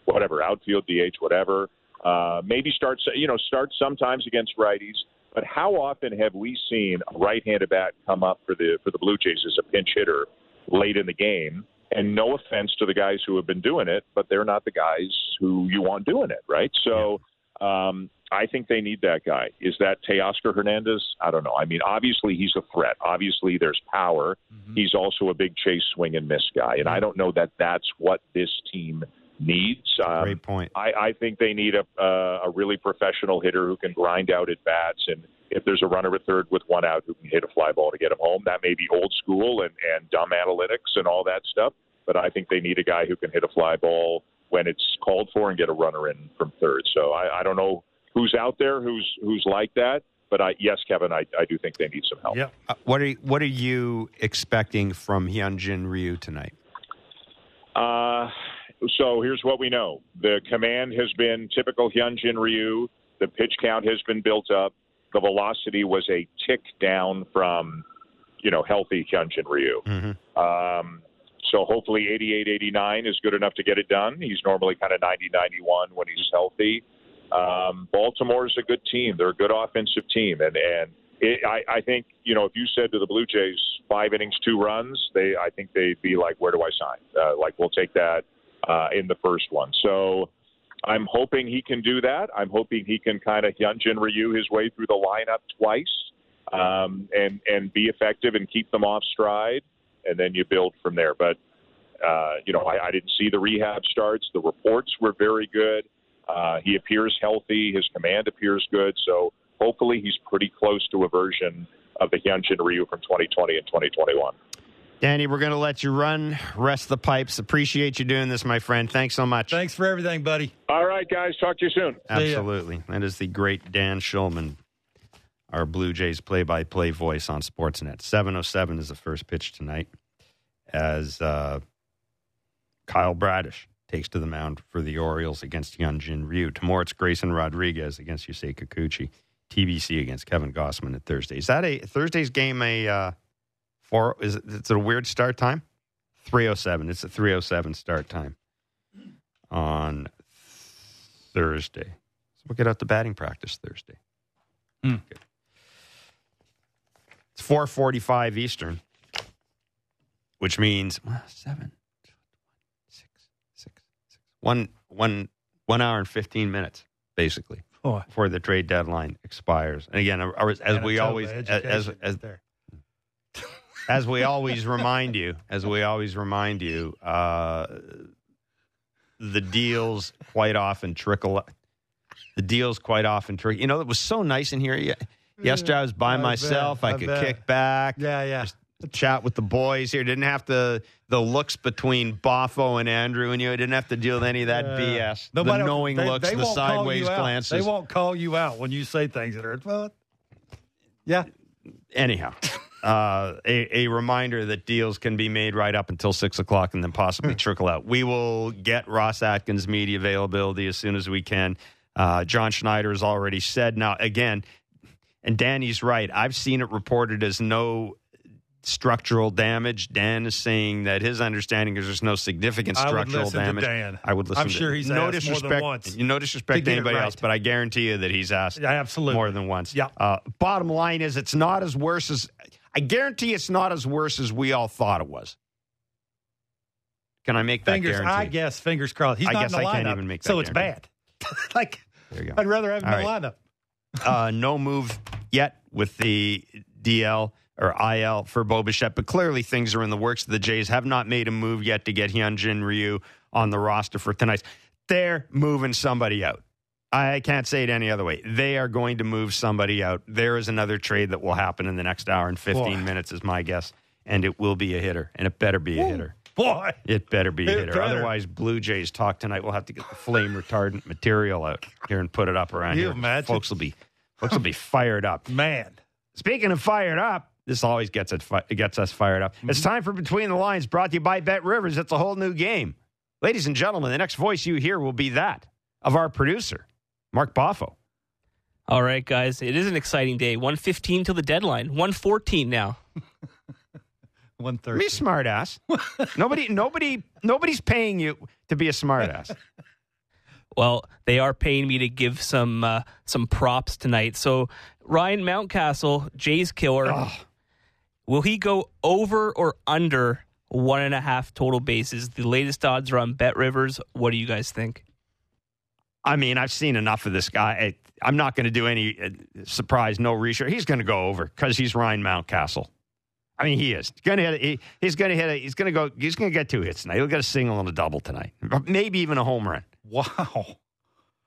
whatever, outfield, DH, whatever. Uh, maybe starts, you know, starts sometimes against righties. But how often have we seen a right-handed bat come up for the for the Blue Jays as a pinch hitter late in the game? And no offense to the guys who have been doing it, but they're not the guys who you want doing it, right? So um, I think they need that guy. Is that Teoscar Hernandez? I don't know. I mean, obviously he's a threat. Obviously there's power. He's also a big chase swing and miss guy, and I don't know that that's what this team needs. Um, Great point. I, I think they need a uh, a really professional hitter who can grind out at bats, and if there's a runner at third with one out who can hit a fly ball to get him home, that may be old school and and dumb analytics and all that stuff. But I think they need a guy who can hit a fly ball when it's called for and get a runner in from third. So I, I don't know who's out there who's who's like that, but I, yes, Kevin, I, I do think they need some help. Yeah. Uh, what are what are you expecting from Hyun-jin Ryu tonight? Uh, so here's what we know: the command has been typical Hyun-jin Ryu. The pitch count has been built up. The velocity was a tick down from, you know, healthy Hyun-jin Ryu. Mm-hmm. Um, so hopefully 88, 89 is good enough to get it done. He's normally kind of 90, 91 when he's healthy. Um, is a good team. They're a good offensive team, and and it, I, I think you know if you said to the Blue Jays five innings, two runs, they I think they'd be like, where do I sign? Uh, like we'll take that uh, in the first one. So I'm hoping he can do that. I'm hoping he can kind of Hyun-jin Ryu his way through the lineup twice um, and and be effective and keep them off stride, and then you build from there. But uh, you know, I, I didn't see the rehab starts. The reports were very good. Uh, he appears healthy. His command appears good. So hopefully, he's pretty close to a version of the Hyun-jin Ryu from 2020 and 2021. Danny, we're going to let you run, rest the pipes. Appreciate you doing this, my friend. Thanks so much. thanks for everything buddy All right, guys. Talk to you soon. Absolutely. That is the great Dan Shulman, our Blue Jays play by play voice on Sportsnet. 707 is the first pitch tonight as uh, Kyle Bradish takes to the mound for the Orioles against Hyun-jin Ryu. Tomorrow it's Grayson Rodriguez against Yusei Kikuchi. TBC against Kevin Gausman at Thursday. Is that a Thursday's game a uh, four? Is it, it's a weird start time? 307. It's a 307 start time on Thursday. So we'll get out to batting practice Thursday. Hmm. Good. It's four forty-five Eastern, which means well, seven, six, six, six, one, one, one hour and fifteen minutes, basically, Boy. before the trade deadline expires. And again, as we always, as as, as there. As we always remind you, as we always remind you, uh, the deals quite often trickle. The deals quite often trickle. You know, it was so nice in here. Yeah. Yesterday I was by I bet, myself. I, I could bet. kick back, yeah, yeah. chat with the boys here. Didn't have to the looks between Boffo and Andrew and you. I didn't have to deal with any of that Uh, BS. nobody- the knowing they- looks, they the sideways glances. They won't call you out when you say things that are well. Yeah, anyhow, uh, a, a reminder that deals can be made right up until six o'clock and then possibly trickle out. We will get Ross Atkins media availability as soon as we can. Uh, John Schneider has already said. Now, again, and Danny's right. I've seen it reported as no structural damage. Dan is saying that his understanding is there's no significant I would structural listen to damage. Dan. I would listen. I'm to sure he's no asked more than once No disrespect to to, anybody right. else, but I guarantee you that he's asked yeah, absolutely. more than once. Yeah. Uh, bottom line is, it's not as worse as I guarantee. It's not as worse as we all thought it was. Can I make that fingers. guarantee? I guess fingers crossed. He's I not guess in the I lineup, can't even make that so it's guarantee. bad. like There you go. I'd rather have him in the lineup. uh, no move yet with the DL or IL for Bo Bichette, but clearly things are in the works. The Jays have not made a move yet to get Hyun-jin Ryu on the roster for tonight. They're moving somebody out. I can't say it any other way. They are going to move somebody out. There is another trade that will happen in the next hour and 15 Boy. minutes, is my guess. And it will be a hitter, and it better be a hitter. Boy, It better be a hitter. better. Otherwise, Blue Jays talk tonight. We'll have to get the flame retardant material out here and put it up around You here. imagine? Folks will be folks will be fired up. man. Speaking of fired up, this always gets it fi- gets us fired up. It's mm-hmm. time for Between the Lines, brought to you by Bet Rivers. It's a whole new game, ladies and gentlemen. The next voice you hear will be that of our producer, Mark Boffo. All right, guys. It is an exciting day. 115 till the deadline. 114 now. 130. Be thirty. a smartass. nobody, nobody, nobody's paying you to be a smartass. Well, they are paying me to give some uh, some props tonight. So Ryan Mountcastle, Jay's killer, Oh. will he go over or under one and a half total bases? The latest odds are on Bet Rivers. What do you guys think? I mean, I've seen enough of this guy. I, I'm not going to do any uh, surprise, no research. He's going to go over because he's Ryan Mountcastle. I mean, he is going to hit. He, he's going to hit. A, he's going to go. He's going to get two hits tonight. He'll get a single and a double tonight, maybe even a home run. Wow.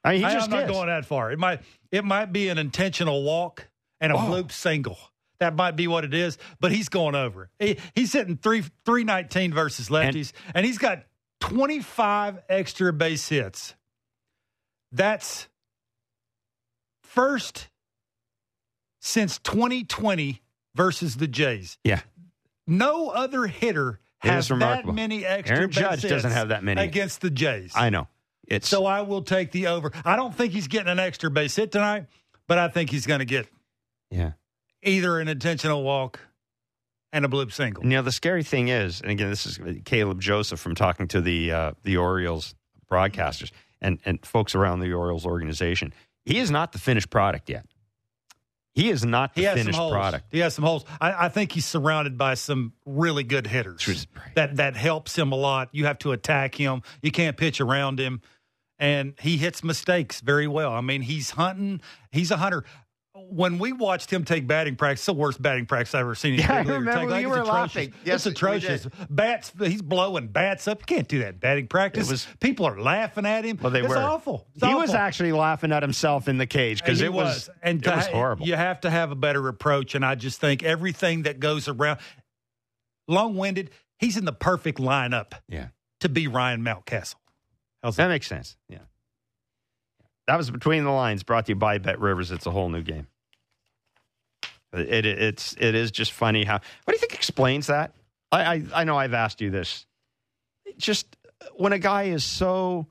I mean, he I, just am not is. going that far. It might it might be an intentional walk and a Oh. bloop single. That might be what it is, but he's going over. He, he's hitting three three nineteen versus lefties, and, he's got twenty five extra base hits. That's first since 2020 versus the Jays. Yeah, No other hitter It has that many extra Aaron base Judge doesn't have that many. against the Jays. I know. It's So I will take the over. I don't think he's getting an extra base hit tonight, but I think he's going to get yeah. either an intentional walk and a bloop single. You know, the scary thing is, and again, this is Caleb Joseph from talking to the uh, the Orioles broadcasters and and folks around the Orioles organization. He is not the finished product yet. He is not the He has some finished product. He has some holes. I, I think he's surrounded by some really good hitters. Right. That that helps him a lot. You have to attack him. You can't pitch around him, and he hits mistakes very well. I mean, he's hunting. He's a hunter. When we watched him take batting practice, the worst batting practice I've ever seen. in Yeah, I remember take. Like, you were atrocious. laughing. Yes, it's atrocious. Bats. He's blowing bats up. You can't do that in batting practice. Was- People are laughing at him. Well, they it's were. awful. It's he was actually laughing at himself in the cage because it he was, and it was horrible. You have to have a better approach, and I just think everything that goes around, long winded. He's in the perfect lineup Yeah. to be Ryan Mountcastle. How's That that? makes sense. Yeah. That was between the lines. Brought to you by Bet Rivers. It's a whole new game. It, it it's it is just funny how. What do you think explains that? I, I I know I've asked you this. Just when a guy is so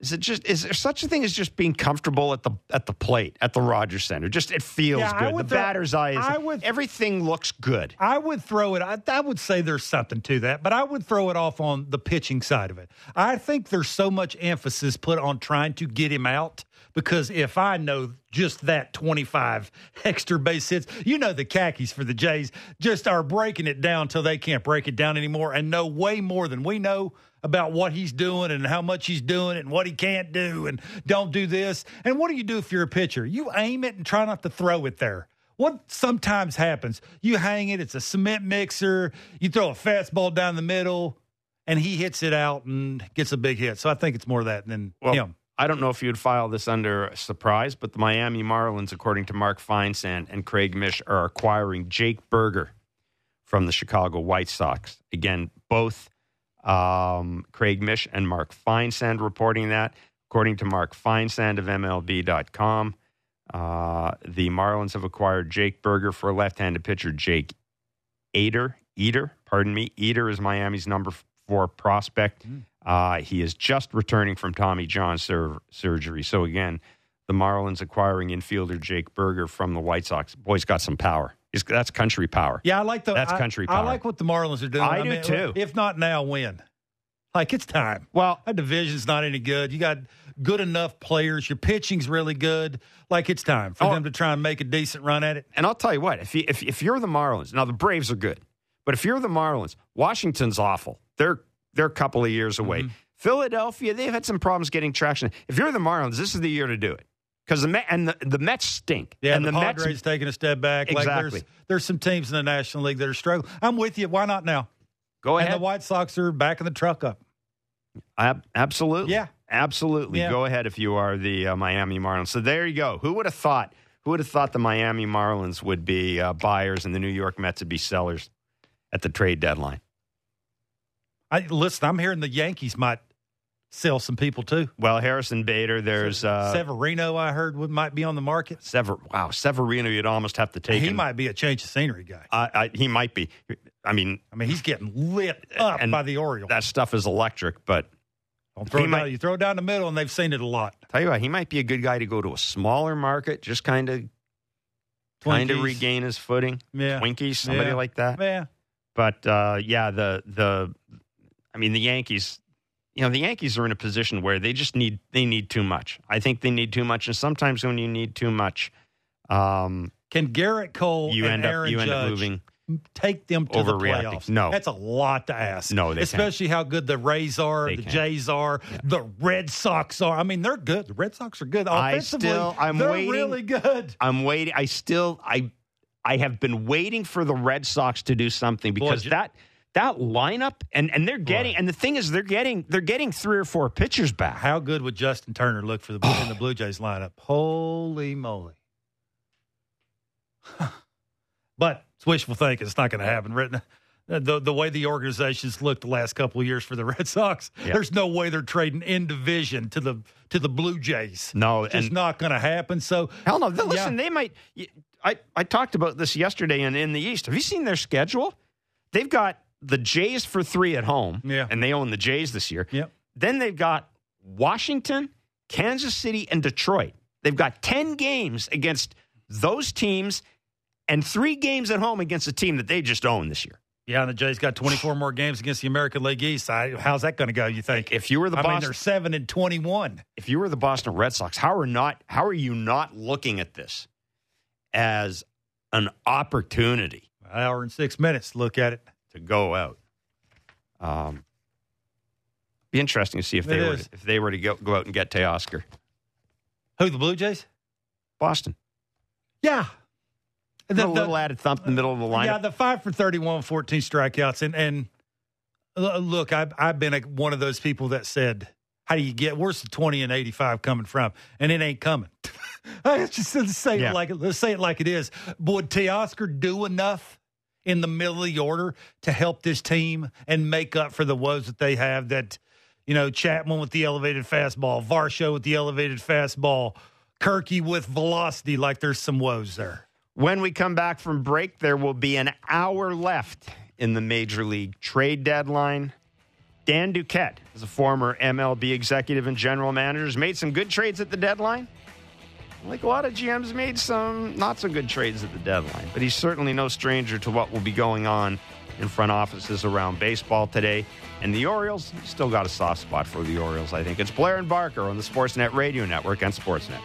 Is it just is there such a thing as just being comfortable at the at the plate at the Rogers Center? Just it feels Yeah, good. The throw- batter's eye is I would- everything looks good. I would throw it. I, I would say there's something to that, but I would throw it off on the pitching side of it. I think there's so much emphasis put on trying to get him out because if I know just that 25 extra base hits, you know the khakis for the Jays just are breaking it down till they can't break it down anymore and know way more than we know about what he's doing and how much he's doing and what he can't do and don't do this. And what do you do if you're a pitcher? You aim it and try not to throw it there. What sometimes happens, you hang it, it's a cement mixer, you throw a fastball down the middle, and he hits it out and gets a big hit. So I think it's more of that than Well, him. I don't know if you'd file this under surprise, but the Miami Marlins, according to Mark Feinsand and Craig Mish, are acquiring Jake Burger from the Chicago White Sox. Again, both um, Craig Mish and Mark Feinsand reporting that. According to Mark Feinsand of MLB.com, uh, the Marlins have acquired Jake Burger for left-handed pitcher Jake Eder. Eater, pardon me. Eater is Miami's number four prospect. Uh, he is just returning from Tommy John sur- surgery. So again, the Marlins acquiring infielder Jake Burger from the White Sox. Boy's got some power. He's, that's country power. Yeah, I like the That's I- country I, like what the Marlins are doing. I do too. If not now, when? Like it's time. Well, That division's not any good. You got good enough players. Your pitching's really good. Like it's time for Oh. them to try and make a decent run at it. and I'll tell you what, if, you, if, if you're the Marlins, now the Braves are good, but if you're the Marlins, Washington's awful. They're, they're a couple of years away. Mm-hmm. Philadelphia, they've had some problems getting traction. If you're the Marlins, this is the year to do it. Because the Met, and the, the Mets stink. Yeah, and the, the, Padres Mets taking a step back. Like Exactly. there's, there's some teams in the National League that are struggling. I'm with you. Why not now? go ahead. And the White Sox are backing the truck up. Ab- absolutely. Yeah. Absolutely. Yeah. Go ahead if you are the uh, Miami Marlins. So there you go. Who would have thought? Who would have thought the Miami Marlins would be uh, buyers and the New York Mets would be sellers at the trade deadline? I listen. I'm hearing the Yankees might sell some people too. Well, Harrison Bader, there's uh, Severino, I heard, would, might be on the market. Sever. Wow, Severino, you'd almost have to take he him. might be a change of scenery guy. I, I, he might be. I mean, I mean, he's getting lit up by the Orioles. that stuff is electric. But Don't throw might- down, you throw it down the middle, and they've seen it a lot. tell you what, he might be a good guy to go to a smaller market, just kind of, kind of regain his footing. Yeah, Twinkies, somebody Yeah. like that. yeah. But uh, yeah, the the I mean the Yankees, you know, the Yankees are in a position where they just need they need too much. I think they need too much, and sometimes when you need too much, um, Can Gerrit Cole you and end up Aaron end up Judge moving. take them to the playoffs? No. that's a lot to ask. No, they can't. especially how good the Rays are, They the can't. Jays are, the Red Sox are. I mean, they're good. The Red Sox are good. I Offensively, still- I'm they're waiting- really good. I'm waiting. I still I I have been waiting for the Red Sox to do something because Boy, that that lineup and and they're getting and the thing is they're getting they're getting three or four pitchers back. How good would Justin Turner look for the in the Blue Jays lineup? Holy moly! but it's wishful thinking. It's not going to happen. Right? Uh, the the way the organizations looked the last couple of years for the Red Sox, Yeah. there's no way they're trading in division to the to the Blue Jays. No, It's not going to happen. So hell no. Listen, Yeah. they might. I I talked about this yesterday in in the East. Have you seen their schedule? They've got the Jays for three at home, Yeah. and they own the Jays this year. Yep. Then they've got Washington, Kansas City, and Detroit. They've got 10 games against those teams and three games at home against a team that they just own this year. yeah, and the Jays got 24 more games against the American League East. I, how's that going to go? You think? If you were the I mean, Boston, they're seven and 21. if you were the Boston Red Sox, how are not how are you not looking at this as an opportunity Hour and six minutes. Look at it. To go out? Um, be interesting to see if they It were is. if they were to go, go out and get Teoscar. Who the Blue Jays? Boston, Yeah. a The- little added thump in the middle of the lineup. Yeah, the five for 31, 14 strikeouts. And, and look, I've, I've been a, one of those people that said, how do you get, where's the 20 and 85 coming from? And it ain't coming. I just say Yeah. it like it, let's say it like it is. Would Teoscar do enough in the middle of the order to help this team and make up for the woes that they have that, you know, Chapman with the elevated fastball, Varsho with the elevated fastball, Kirky with velocity, like there's some woes there. When we come back from break, there will be an hour left in the Major League trade deadline. Dan Duquette is a former MLB executive and general manager. Has made some good trades at the deadline. Like a lot of GMs made some not so good trades at the deadline, but he's certainly no stranger to what will be going on in front offices around baseball today. And the Orioles still got a soft spot for the Orioles, I think. It's Blair and Barker on the Sportsnet Radio Network and Sportsnet.